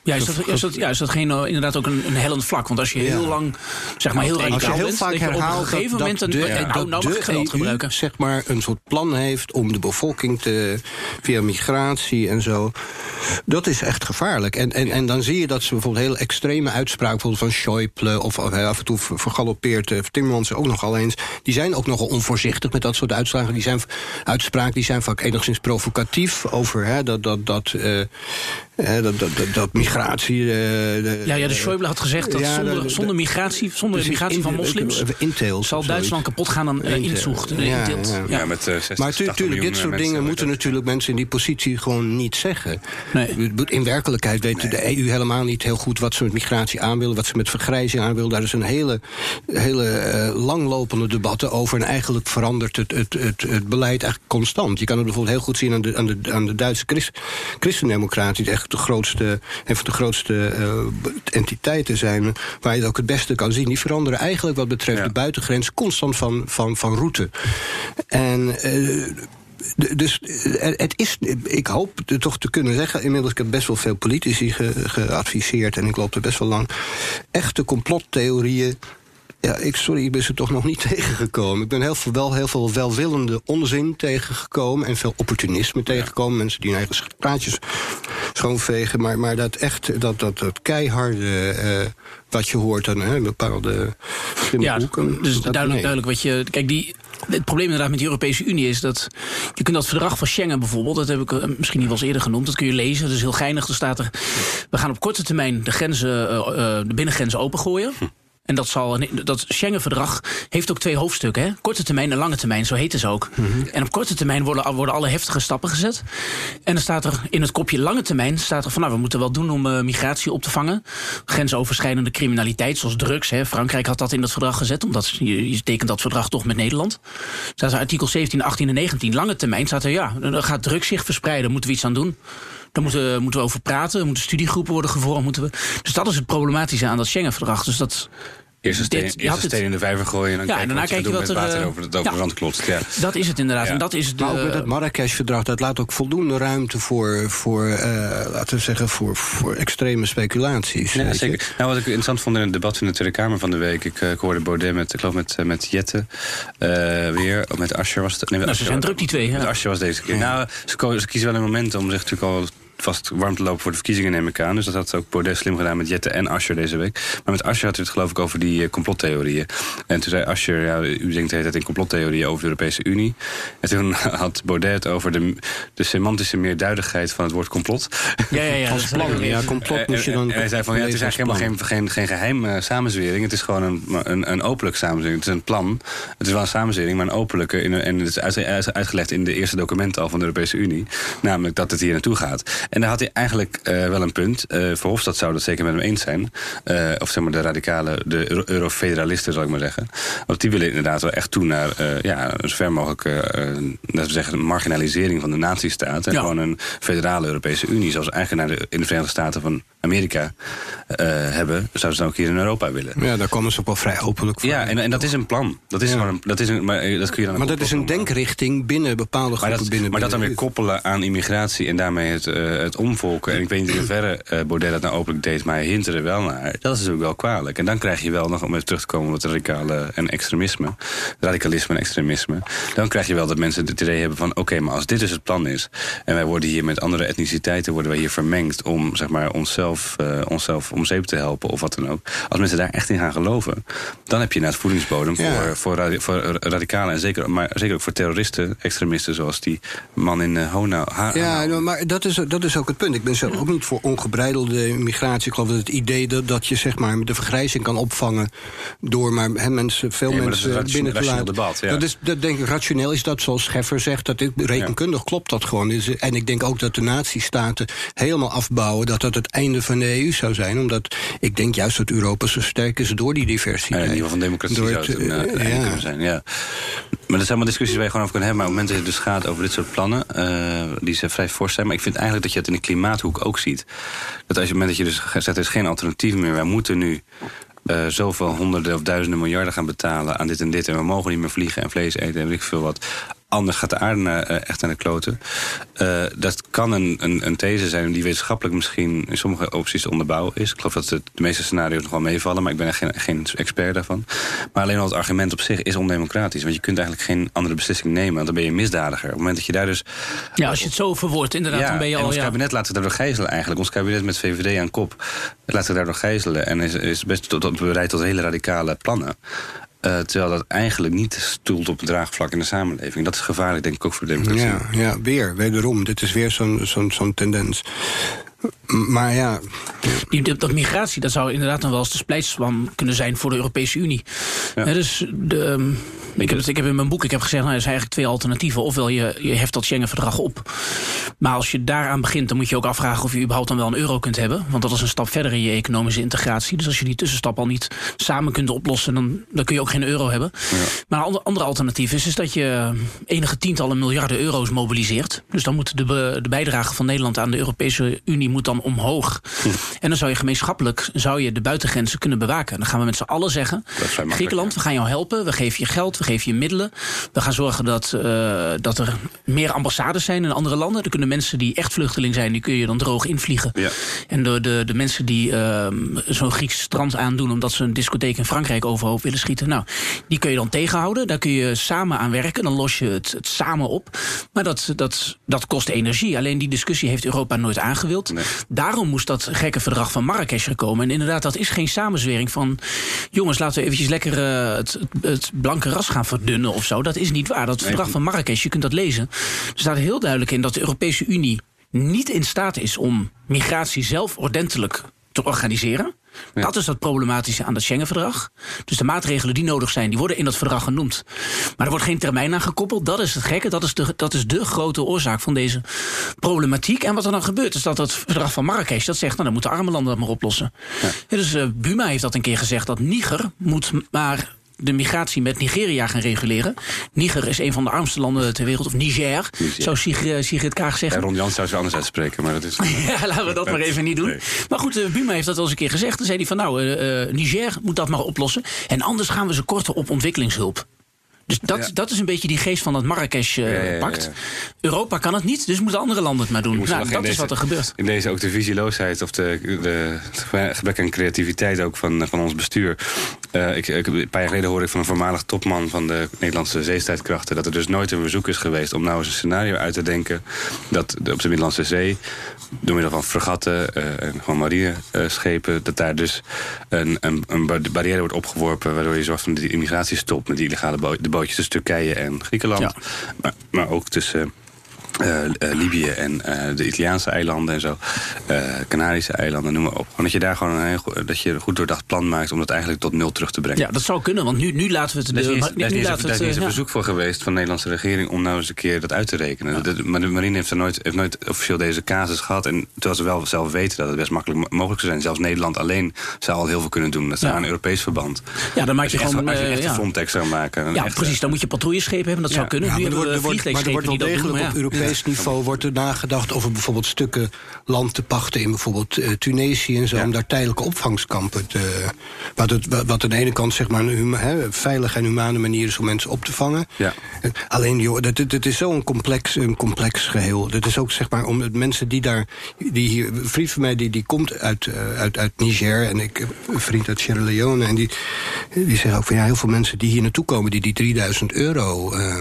ja, is dat, is dat, ja, is dat geen, uh, inderdaad ook een, een hellend vlak? Want als je heel lang, zeg maar heel radicaal als je heel bent, vaak herhaalt op een gegeven moment een, de, ja. nou, nou mag ik geweld gebruiken. zeg maar een soort plan heeft om de bevolking te, via migratie en zo. Dat is echt gevaarlijk. En, en, en dan zie je dat ze bijvoorbeeld heel extreme uitspraken, bijvoorbeeld van Schäuble of af en toe vergalopeerd uh, Timmermans ook nogal eens. Die zijn ook nogal onvoorzichtig met dat soort uitspraken. Die zijn uitspraken die zijn vaak enigszins provocatief over hè, dat, dat, dat uh, dat, dat, dat, migratie... Uh, de, ja, ja, de Schäuble had gezegd dat ja, zonder, zonder migratie, zonder migratie van moslims... Zal Duitsland kapot gaan aan uh, inzoekt. Ja, ja, met uh, 60, maar natuurlijk, dit soort dingen moeten natuurlijk mensen in die positie gewoon niet zeggen. Nee. In werkelijkheid weet nee. de EU helemaal niet heel goed wat ze met migratie aan willen... wat ze met vergrijzing aan willen. Daar is een hele, hele langlopende debatten over... en eigenlijk verandert het, het, het, het beleid eigenlijk constant. Je kan het bijvoorbeeld heel goed zien aan de, aan de, aan de Duitse christ, christendemocratie... echt de grootste, de grootste uh, entiteiten zijn... waar je het ook het beste kan zien. Die veranderen eigenlijk wat betreft ja. de buitengrens... constant van, van, van route. En... Uh, dus het is, ik hoop toch te kunnen zeggen... inmiddels ik heb best wel veel politici ge, geadviseerd... en ik loop er best wel lang... echte complottheorieën ja, ik, sorry, ik ben ze toch nog niet tegengekomen. Ik ben heel veel, wel heel veel welwillende onzin tegengekomen... en veel opportunisme tegengekomen. Mensen die hun eigen praatjes schoonvegen. Maar, maar dat echt, dat, dat, dat keiharde... Uh, wat je hoort aan hè, bepaalde ja, boeken. Dus duidelijk, nee. duidelijk wat je... Kijk, die, het probleem inderdaad met de Europese Unie is dat... je kunt dat verdrag van Schengen bijvoorbeeld... dat heb ik uh, misschien niet wel eens eerder genoemd... dat kun je lezen, dat is heel geinig. Er staat er... we gaan op korte termijn de, grenzen, uh, de binnengrenzen opengooien... Hm. En dat, zal, dat Schengen-verdrag heeft ook twee hoofdstukken. Hè? Korte termijn en lange termijn, zo heet het ook. Mm -hmm. En op korte termijn worden, worden alle heftige stappen gezet. En dan staat er in het kopje lange termijn... staat er van, nou, we moeten wel doen om uh, migratie op te vangen. Grensoverschrijdende criminaliteit, zoals drugs. Hè? Frankrijk had dat in dat verdrag gezet... omdat je, je tekent dat verdrag toch met Nederland. Staat er artikel 17, 18 en 19. Lange termijn staat er, ja, dan gaat drugs zich verspreiden. Moeten we iets aan doen? Daar moeten, moeten we over praten. Er moeten studiegroepen worden gevormd. Moeten we... Dus dat is het problematische aan dat Schengen-verdrag. Dus dat... Eerst een steen, dit, eerst steen in de vijver gooien en dan ja, daarna kijk je wat er water uh, over, ja, de rand klotst. Ja. Dat is het inderdaad. Ja. En dat is de, maar ook met het Marrakesh-verdrag, dat laat ook voldoende ruimte voor, voor uh, laten we zeggen, voor, voor extreme speculaties. Ja, zeker. Nou, wat ik interessant vond in het debat in de Tweede Kamer van de week, ik, uh, ik hoorde Baudet met, ik geloof met, uh, met Jette weer, of met Ascher was het. Nee, nou, ze zijn druk die twee. Ja. Met Ascher was deze keer. Nou, ze, ze kiezen wel een moment om zich natuurlijk al vast warm te lopen voor de verkiezingen, neem ik aan. Dus dat had ook Baudet slim gedaan met Jette en Ascher deze week. Maar met Ascher had u het geloof ik over die uh, complottheorieën. En toen zei Ascher, ja, u denkt de hele tijd in complottheorieën over de Europese Unie. En toen had Baudet het over de, de semantische meerduidigheid van het woord complot. Ja, ja, ja. Als plan, ja, complot moest je dan... En hij zei van, ja, het is eigenlijk helemaal geen, geen, geen geheim uh, samenzwering. Het is gewoon een, een, een openlijk samenzwering. Het is een plan. Het is wel een samenzwering, maar een openlijke. In, en het is uit, uitgelegd in de eerste documenten al van de Europese Unie. Namelijk dat het hier naartoe gaat. En daar had hij eigenlijk uh, wel een punt. Uh, Verhofstadt zou dat zeker met hem eens zijn. Uh, of zeg maar de radicale, de eurofederalisten zal ik maar zeggen. Want die willen inderdaad wel echt toe naar ja, zo ver mogelijk laten we zeggen, marginalisering van de nazistaat. En ja. gewoon een federale Europese Unie. Zoals eigenlijk naar de, in de Verenigde Staten van Amerika hebben. Zouden ze dan ook hier in Europa willen. Ja, daar komen ze ook wel vrij openlijk voor. Ja, en, en dat is een plan. Dat is ja. gewoon een, dat is een, maar dat kun je dan maar dat is een denkrichting binnen bepaalde groepen. Maar dat, binnen, maar dat dan weer koppelen aan immigratie en daarmee het, het omvolken. En ik weet niet in hoeverre uh, Baudet dat nou openlijk deed, maar hij hint er wel naar. Dat is natuurlijk wel kwalijk. En dan krijg je wel nog, om even terug te komen op het radicale en extremisme, radicalisme en extremisme. Dan krijg je wel dat mensen het idee hebben van, oké, okay, maar als dit dus het plan is, en wij worden hier met andere etniciteiten, worden wij hier vermengd om, zeg maar, onszelf, uh, onszelf om zeep te helpen of wat dan ook. Als mensen daar echt in gaan geloven, dan heb je net voedingsbodem ja. voor, voor, radi voor radicalen en zeker, maar zeker ook voor terroristen, extremisten, zoals die man in uh, Honau. Ja, maar dat is, dat is is ook het punt. Ik ben zelf ook niet voor ongebreidelde migratie. Ik geloof dat het idee dat, dat je zeg maar, de vergrijzing kan opvangen... door maar he, mensen, veel mensen binnen te laten. Debat, ja. dat, is, dat denk ik rationeel is dat, zoals Scheffer zegt... dat dit rekenkundig klopt dat gewoon. En ik denk ook dat de natiestaten helemaal afbouwen... dat dat het einde van de EU zou zijn. Omdat ik denk juist dat Europa zo sterk is door die diversiteit. Ja, in ieder geval van democratie door het, zou het uh, ja. zijn, ja. Maar dat zijn allemaal discussies waar je gewoon over kan hebben. Maar op het moment dat het dus gaat over dit soort plannen... Uh, die ze vrij fors zijn. Maar ik vind eigenlijk dat je het in de klimaathoek ook ziet. Dat als je, moment dat je dus zegt, er is geen alternatief meer... wij moeten nu uh, zoveel honderden of duizenden miljarden gaan betalen aan dit en dit. En we mogen niet meer vliegen en vlees eten en weet ik veel wat anders gaat de aarde uh, echt aan de kloten. Uh, dat kan een, een, een, these zijn die wetenschappelijk misschien in sommige opties te onderbouwen is. Ik geloof dat de, de meeste scenario's nog wel meevallen, maar ik ben er geen, geen expert daarvan. Maar alleen al het argument op zich is ondemocratisch. Want je kunt eigenlijk geen andere beslissing nemen, want dan ben je misdadiger. Op het moment dat je daar dus... Ja, als je het zo verwoordt, inderdaad, ja, dan ben je al... ons ja. kabinet laat zich daardoor gijzelen eigenlijk. Ons kabinet met VVD aan kop laat zich daardoor gijzelen. En is, is best tot, tot, bereid tot hele radicale plannen. Uh, terwijl dat eigenlijk niet stoelt op het draagvlak in de samenleving. Dat is gevaarlijk, denk ik, ook voor de democratie. Ja, ja weer, wederom. Dit is weer zo'n zo'n zo'n tendens. Maar ja... Die, dat migratie, dat zou inderdaad dan wel eens de splijtswam kunnen zijn voor de Europese Unie. Ja. He, dus de, um, ik, heb, ik heb in mijn boek ik heb gezegd, nou, er zijn eigenlijk twee alternatieven. Ofwel je, je heft dat Schengen-verdrag op. Maar als je daaraan begint, dan moet je ook afvragen of je überhaupt dan wel een euro kunt hebben. Want dat is een stap verder in je economische integratie. Dus als je die tussenstap al niet samen kunt oplossen, dan, dan kun je ook geen euro hebben. Ja. Maar een ander, andere alternatief is, is dat je enige tientallen miljarden euro's mobiliseert. Dus dan moet de, de bijdrage van Nederland aan de Europese Unie moet dan omhoog. Hm. En dan zou je gemeenschappelijk zou je de buitengrenzen kunnen bewaken. Dan gaan we met z'n allen zeggen, Griekenland, we gaan jou helpen. We geven je geld, we geven je middelen. We gaan zorgen dat, uh, dat er meer ambassades zijn in andere landen. Er kunnen mensen die echt vluchteling zijn, die kun je dan droog invliegen. Ja. En de, de, de mensen die uh, zo'n Grieks strand aandoen... omdat ze een discotheek in Frankrijk overhoop willen schieten... nou, die kun je dan tegenhouden. Daar kun je samen aan werken. Dan los je het, het samen op. Maar dat, dat, dat kost energie. Alleen die discussie heeft Europa nooit aangewild. Nee. Daarom moest dat gekke verdrag van Marrakesh er komen. En inderdaad, dat is geen samenzwering van... jongens, laten we eventjes lekker uh, het, het blanke ras gaan verdunnen of zo. Dat is niet waar. Dat nee, verdrag van Marrakesh, je kunt dat lezen. Er staat heel duidelijk in dat de Europese Unie niet in staat is... om migratie zelf ordentelijk te organiseren. Ja. Dat is het problematische aan het Schengen-verdrag. Dus de maatregelen die nodig zijn, die worden in dat verdrag genoemd. Maar er wordt geen termijn aan gekoppeld. Dat is het gekke. Dat is de, dat is de grote oorzaak van deze problematiek. En wat er dan gebeurt, is dat het verdrag van Marrakesh... dat zegt, nou, dan moeten arme landen dat maar oplossen. Ja. Ja, dus uh, Buma heeft dat een keer gezegd... dat Niger moet maar de migratie met Nigeria gaan reguleren. Niger is een van de armste landen ter wereld, of Niger, Niger. zou Sigrid, Sigrid Kaag zeggen. Ja, Ron Jans zou ze anders uitspreken, maar dat is... ja, laten we dat maar even niet doen. Nee. Maar goed, uh, Buma heeft dat al eens een keer gezegd. Dan zei hij van, nou, uh, Niger moet dat maar oplossen. En anders gaan we ze korten op ontwikkelingshulp. Dus dat, ja. dat is een beetje die geest van dat Marrakesh-pact. Uh, ja, ja, Europa kan het niet, dus moeten andere landen het maar doen. Nou, dat deze, is wat er gebeurt. In deze ook de visieloosheid of de, de, het gebrek aan creativiteit ook van, van ons bestuur. Uh, ik, ik, een paar jaar geleden hoorde ik van een voormalig topman van de Nederlandse zeestrijdkrachten... dat er dus nooit een verzoek is geweest om nou eens een scenario uit te denken... dat op de Middellandse Zee, door middel van fregatten uh, en gewoon marineschepen... dat daar dus een, een, een barrière wordt opgeworpen... waardoor je zorgt van de immigratie stopt met die illegale bootjes tussen Turkije en Griekenland. Ja. Maar, maar ook tussen... Uh, uh, Libië en uh, de Italiaanse eilanden en zo. Canarische eilanden, noem maar op. Gewoon dat je daar gewoon een, heel, dat je een goed doordacht plan maakt om dat eigenlijk tot nul terug te brengen. Ja, dat zou kunnen, want nu, nu laten we het. Daar is, is, nu laten we het, is een verzoek voor geweest van de Nederlandse regering om nou eens een keer dat uit te rekenen. Ja. De, maar de marine heeft, er nooit, heeft nooit officieel deze casus gehad. En terwijl ze wel zelf weten dat het best makkelijk mogelijk zou zijn. Zelfs Nederland alleen zou al heel veel kunnen doen. Dat is ja. een Europees verband. Ja, dan maak je, je gewoon. Echt, als je echt ja. een Frontex zou maken. Ja, precies. Dan moet je patrouilleschepen hebben. Dat zou kunnen. Ja, nu maar er wordt, we er wordt wel niveau wordt er nagedacht over bijvoorbeeld stukken land te pachten in bijvoorbeeld uh, Tunesië en zo, om daar tijdelijke opvangskampen te. Wat, het, wat aan de ene kant zeg maar een he, veilige en humane manier is om mensen op te vangen. Ja. Alleen, joh, dat, dat is zo'n complex, een complex geheel. Dat is ook zeg maar om mensen die daar. Die hier, een vriend van mij die, die komt uit, uh, uit, uit Niger en ik een vriend uit Sierra Leone. En die, die zeggen ook van ja, heel veel mensen die hier naartoe komen, die die 3000 euro. Uh,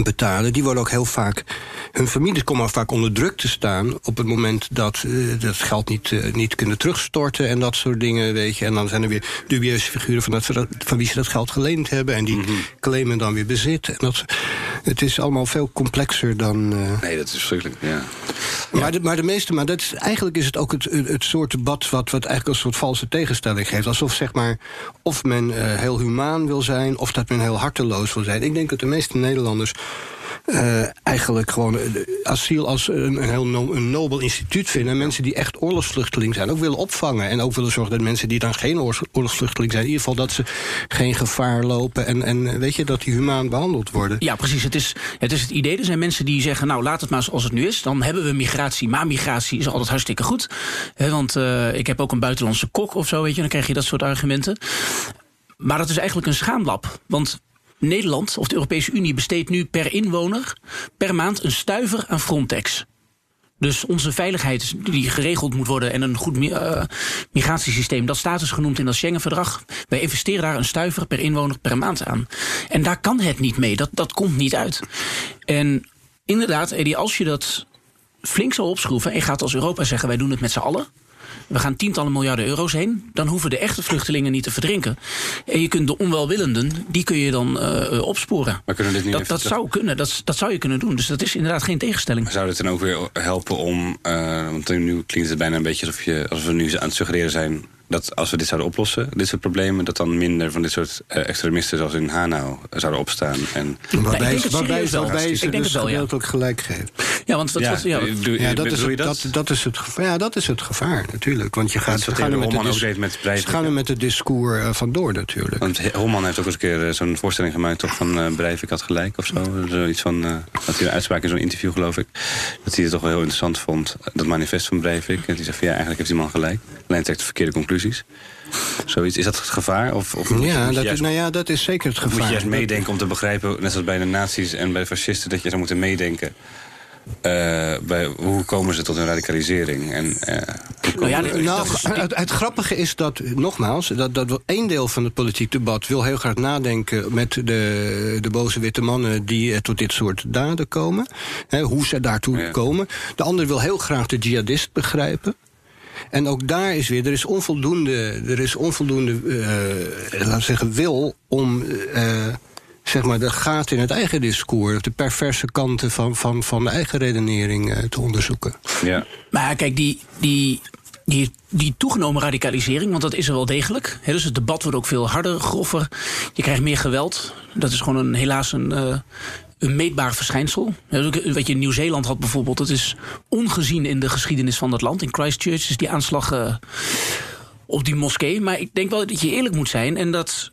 betalen, die worden ook heel vaak. Hun families komen vaak onder druk te staan op het moment dat uh, dat geld niet, uh, niet kunnen terugstorten en dat soort dingen, weet je. En dan zijn er weer dubieuze figuren van, dat van wie ze dat geld geleend hebben en die mm -hmm. claimen dan weer bezit. En dat, het is allemaal veel complexer dan. Uh... Nee, dat is verschrikkelijk, ja. Maar, de, maar de meeste, maar dat is, eigenlijk is het ook het, het soort debat wat, wat eigenlijk een soort valse tegenstelling geeft. Alsof zeg maar, of men heel humaan wil zijn, of dat men heel harteloos wil zijn. Ik denk dat de meeste Nederlanders uh, eigenlijk gewoon asiel als een, een heel een nobel instituut vinden. Mensen die echt oorlogsvluchteling zijn ook willen opvangen. En ook willen zorgen dat mensen die dan geen oorlogsvluchteling zijn... in ieder geval dat ze geen gevaar lopen. En, en weet je, dat die humaan behandeld worden. Ja, precies. Het is, het is het idee. Er zijn mensen die zeggen, nou laat het maar zoals het nu is. Dan hebben we migratie. Maar migratie is altijd hartstikke goed. He, want uh, ik heb ook een buitenlandse kok of zo, weet je. Dan krijg je dat soort argumenten. Maar dat is eigenlijk een schaamlab. Want Nederland of de Europese Unie besteedt nu per inwoner per maand een stuiver aan Frontex. Dus onze veiligheid die geregeld moet worden en een goed uh, migratiesysteem, dat staat dus genoemd in dat Schengen-verdrag. Wij investeren daar een stuiver per inwoner per maand aan. En daar kan het niet mee, dat, dat komt niet uit. En inderdaad, Eddie, als je dat flink zou opschroeven en gaat als Europa zeggen: wij doen het met z'n allen we gaan tientallen miljarden euro's heen. Dan hoeven de echte vluchtelingen niet te verdrinken. En je kunt de onwelwillenden, die kun je dan uh, opsporen. Maar kunnen dit niet dat, dat zou kunnen, dat, dat zou je kunnen doen. Dus dat is inderdaad geen tegenstelling. Maar zou dit dan ook weer helpen om, uh, want nu klinkt het bijna een beetje alsof, je, alsof we nu aan het suggereren zijn dat als we dit zouden oplossen, dit soort problemen... dat dan minder van dit soort uh, extremisten zoals in Hanau zouden opstaan. En waarbij nee, waarbij, waarbij ze dus wel, ja. ook gelijk geeft. Ja, want wat, ja, wat, ja, doe, ja, dat, is, dat? Dat, dat, het gevaar, ja, dat is het gevaar natuurlijk. Want je gaat, ze gaan met, de, dis met ze gaan er met het discours uh, vandoor natuurlijk. Want Holman heeft ook eens een keer uh, zo'n voorstelling gemaakt... toch van uh, Breivik had gelijk of zo. Zoiets van, uh, dat hij een uitspraak in zo'n interview geloof ik... dat hij het toch wel heel interessant vond, dat manifest van Breivik. En die zei van ja, eigenlijk heeft die man gelijk. Alleen trekt de verkeerde conclusies. Zoiets. Is dat het gevaar? Of, of ja, dat juist, is, nou ja, dat is zeker het gevaar. Moet je juist meedenken om te begrijpen, net zoals bij de nazi's en bij de fascisten... dat je zou moeten meedenken uh, bij, hoe komen ze tot een radicalisering? En, uh, nou, ja, nou, het, het, grappige is dat, nogmaals, dat, dat één deel van het politiek debat wil heel graag nadenken met de, de boze witte mannen die tot dit soort daden komen. Hè, hoe ze daartoe ja. komen. De ander wil heel graag de jihadist begrijpen. En ook daar is weer, er is onvoldoende, er is onvoldoende uh, laten we zeggen, wil om uh, zeg maar, de gaten in het eigen discours, de perverse kanten van, van, van de eigen redenering uh, te onderzoeken. Ja. Maar kijk, die, die, die, die toegenomen radicalisering, want dat is er wel degelijk. He, dus het debat wordt ook veel harder, groffer. Je krijgt meer geweld. Dat is gewoon een, helaas een, een meetbaar verschijnsel. Wat je in Nieuw-Zeeland had bijvoorbeeld, dat is ongezien in de geschiedenis van dat land. In Christchurch is die aanslag uh, op die moskee. Maar ik denk wel dat je eerlijk moet zijn en dat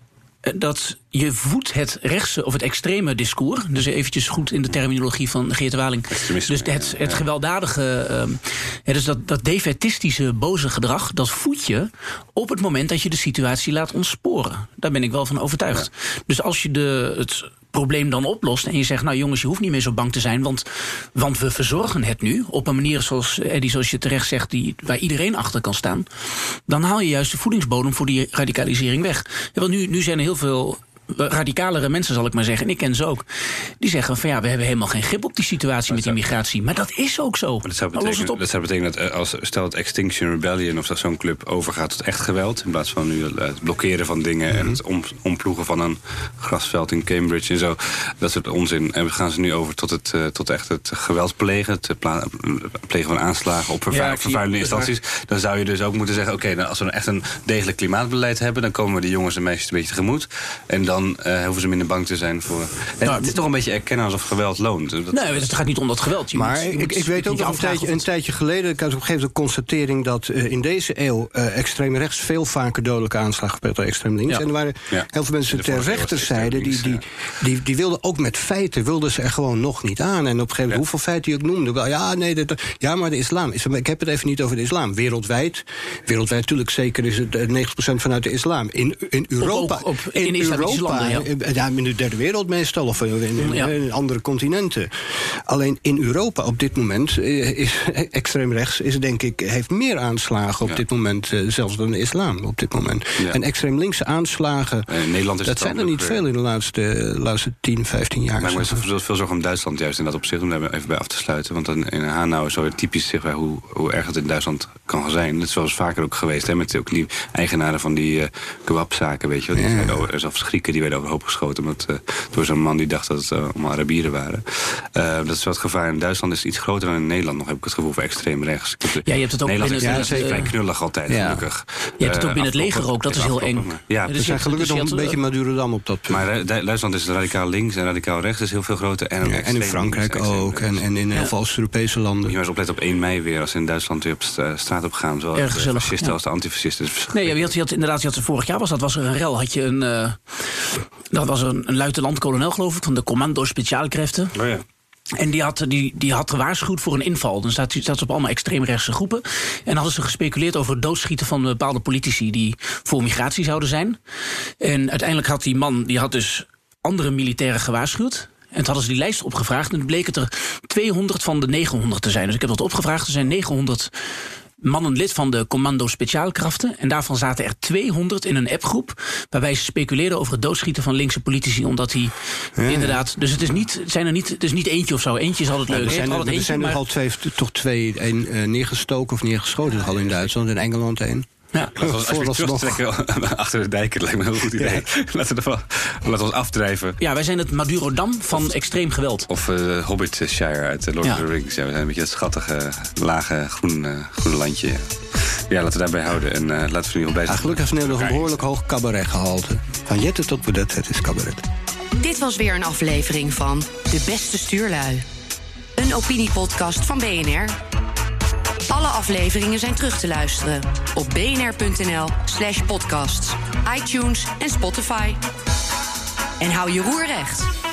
dat je voedt het rechtse of het extreme discours. Dus eventjes goed in de terminologie van Geert Waling. Dus het, het gewelddadige, um, dus dat, dat defetistische, boze gedrag... dat voed je op het moment dat je de situatie laat ontsporen. Daar ben ik wel van overtuigd. Ja. Dus als je de, het probleem dan oplost. En je zegt, nou jongens, je hoeft niet meer zo bang te zijn. Want, want we verzorgen het nu op een manier zoals Eddie, zoals je terecht zegt, die, waar iedereen achter kan staan. Dan haal je juist de voedingsbodem voor die radicalisering weg. Want nu, nu zijn er heel veel radicalere mensen, zal ik maar zeggen, en ik ken ze ook, die zeggen van ja, we hebben helemaal geen grip op die situatie met immigratie. Maar dat is ook zo. dat zou betekenen, dat, zou betekenen dat als stel dat Extinction Rebellion of zo'n club overgaat tot echt geweld, in plaats van nu het blokkeren van dingen mm -hmm. en het om, omploegen van een grasveld in Cambridge en zo, dat soort onzin. En we gaan ze nu over tot, het, uh, tot echt het geweld plegen, het plegen van aanslagen op ja, vervuilende instanties. Dan zou je dus ook moeten zeggen, oké, okay, nou, als we echt een degelijk klimaatbeleid hebben, dan komen we de jongens en meisjes een beetje tegemoet. En dan dan uh, hoeven ze minder bang te zijn voor... Nou, het is toch een beetje erkennen alsof geweld loont. Dat... Nee, het gaat niet om dat geweld. Je maar moet, ik, moet, ik weet ook nog een tijdje, een tijdje geleden... ik had op een gegeven moment de constatering dat uh, in deze eeuw... Uh, extreem rechts veel vaker dodelijke aanslagen gepleegd dan extreem links. Ja. En er waren ja. heel veel mensen ter rechterzijde... Die, die, die, die wilden ook met feiten wilden ze er gewoon nog niet aan. En op een gegeven moment, hoeveel feiten je ook noemde... Wel, ja, nee, dat, ja, maar de islam... Is, ik heb het even niet over de islam. Wereldwijd, wereldwijd natuurlijk zeker is het 90% vanuit de islam. In, in Europa... Op, op, in, in Europa Europa, ja. in de derde wereld meestal, of in, in, andere continenten. Alleen in Europa op dit moment is extreem rechts is denk ik heeft meer aanslagen op dit moment, zelfs dan de islam op dit moment. En extreem linkse aanslagen, in Nederland is dat zijn er niet veel in de laatste, laatste 10, 15 jaar. Maar ik veel zorgen om Duitsland juist in dat opzicht, om daar even bij af te sluiten. Want dan in Hanau is zo typisch zichtbaar hoe, hoe erg het in Duitsland kan zijn. Net zoals vaker ook geweest, hè, met ook die eigenaren van die uh, kebabzaken, weet je wel. Die ja. zelfs Grieken die werden overhoop geschoten met, uh, door zo'n man die dacht dat het uh, allemaal Arabieren waren. dat is wat gevaar. In Duitsland is het iets groter dan in Nederland nog, heb ik het gevoel, voor extreem rechts. Ja, je hebt het ook Nederland binnen is ja, vrij knullig altijd, ja. gelukkig. Je hebt het ook binnen het leger ook, dat is heel eng. Ja, zijn gelukkig nog een beetje Madurodam op dat punt. Maar Duitsland is radicaal links en radicaal rechts is heel veel groter. En, en in Frankrijk ook, en, en in heel veel Oost-Europese landen. Je moet eens opletten op 1 mei weer, als in Duitsland weer op straat op gaan. Zowel Erg de fascisten als de antifascisten. Nee, je had, je had, inderdaad, je had, vorig jaar was dat, was er een rel. Had je een, uh, dat was een, een luitenant-kolonel, geloof ik, van de Commando Speciaalkräfte. Oh ja. En die had, die, die had gewaarschuwd voor een inval. Dan staat, staat ze op allemaal extreemrechtse groepen. En hadden ze gespeculeerd over het doodschieten van bepaalde politici die voor migratie zouden zijn. En uiteindelijk had die man, die had dus andere militairen gewaarschuwd. En toen hadden ze die lijst opgevraagd en het bleek het er 200 van de 900 te zijn. Dus ik heb dat opgevraagd. Er zijn 900 mannen lid van de Commando Speciaalkrachten. En daarvan zaten er 200 in een appgroep. Waarbij ze speculeerden over het doodschieten van linkse politici. Omdat die inderdaad. Dus het is niet, zijn er niet, het is niet eentje of zo. Eentje is altijd leuk. er zijn, er, zijn er al twee, toch twee een, uh, neergestoken of neergeschoten. Al in Duitsland en Engeland één. Ja. Laten we als nog... achter de dijken, lijkt me een heel goed idee. Laten, we laten we ons afdrijven. Ja, wij zijn het Madurodam van extreem geweld. Of uh, Hobbitshire uit uh, Lord of the Rings. Ja, we zijn een beetje het schattige, lage, groen, uh, groene landje. Ja, laten we daarbij houden. En uh, laten we nu op deze... Ja, gelukkig hebben we nog een behoorlijk hoog gehalte. Van Jette tot Vedette, het is cabaret. Dit was weer een aflevering van De Beste Stuurlui. Een opiniepodcast van BNR alle afleveringen zijn terug te luisteren op bnr.nl/slash podcasts, iTunes en Spotify. En hou je roer recht.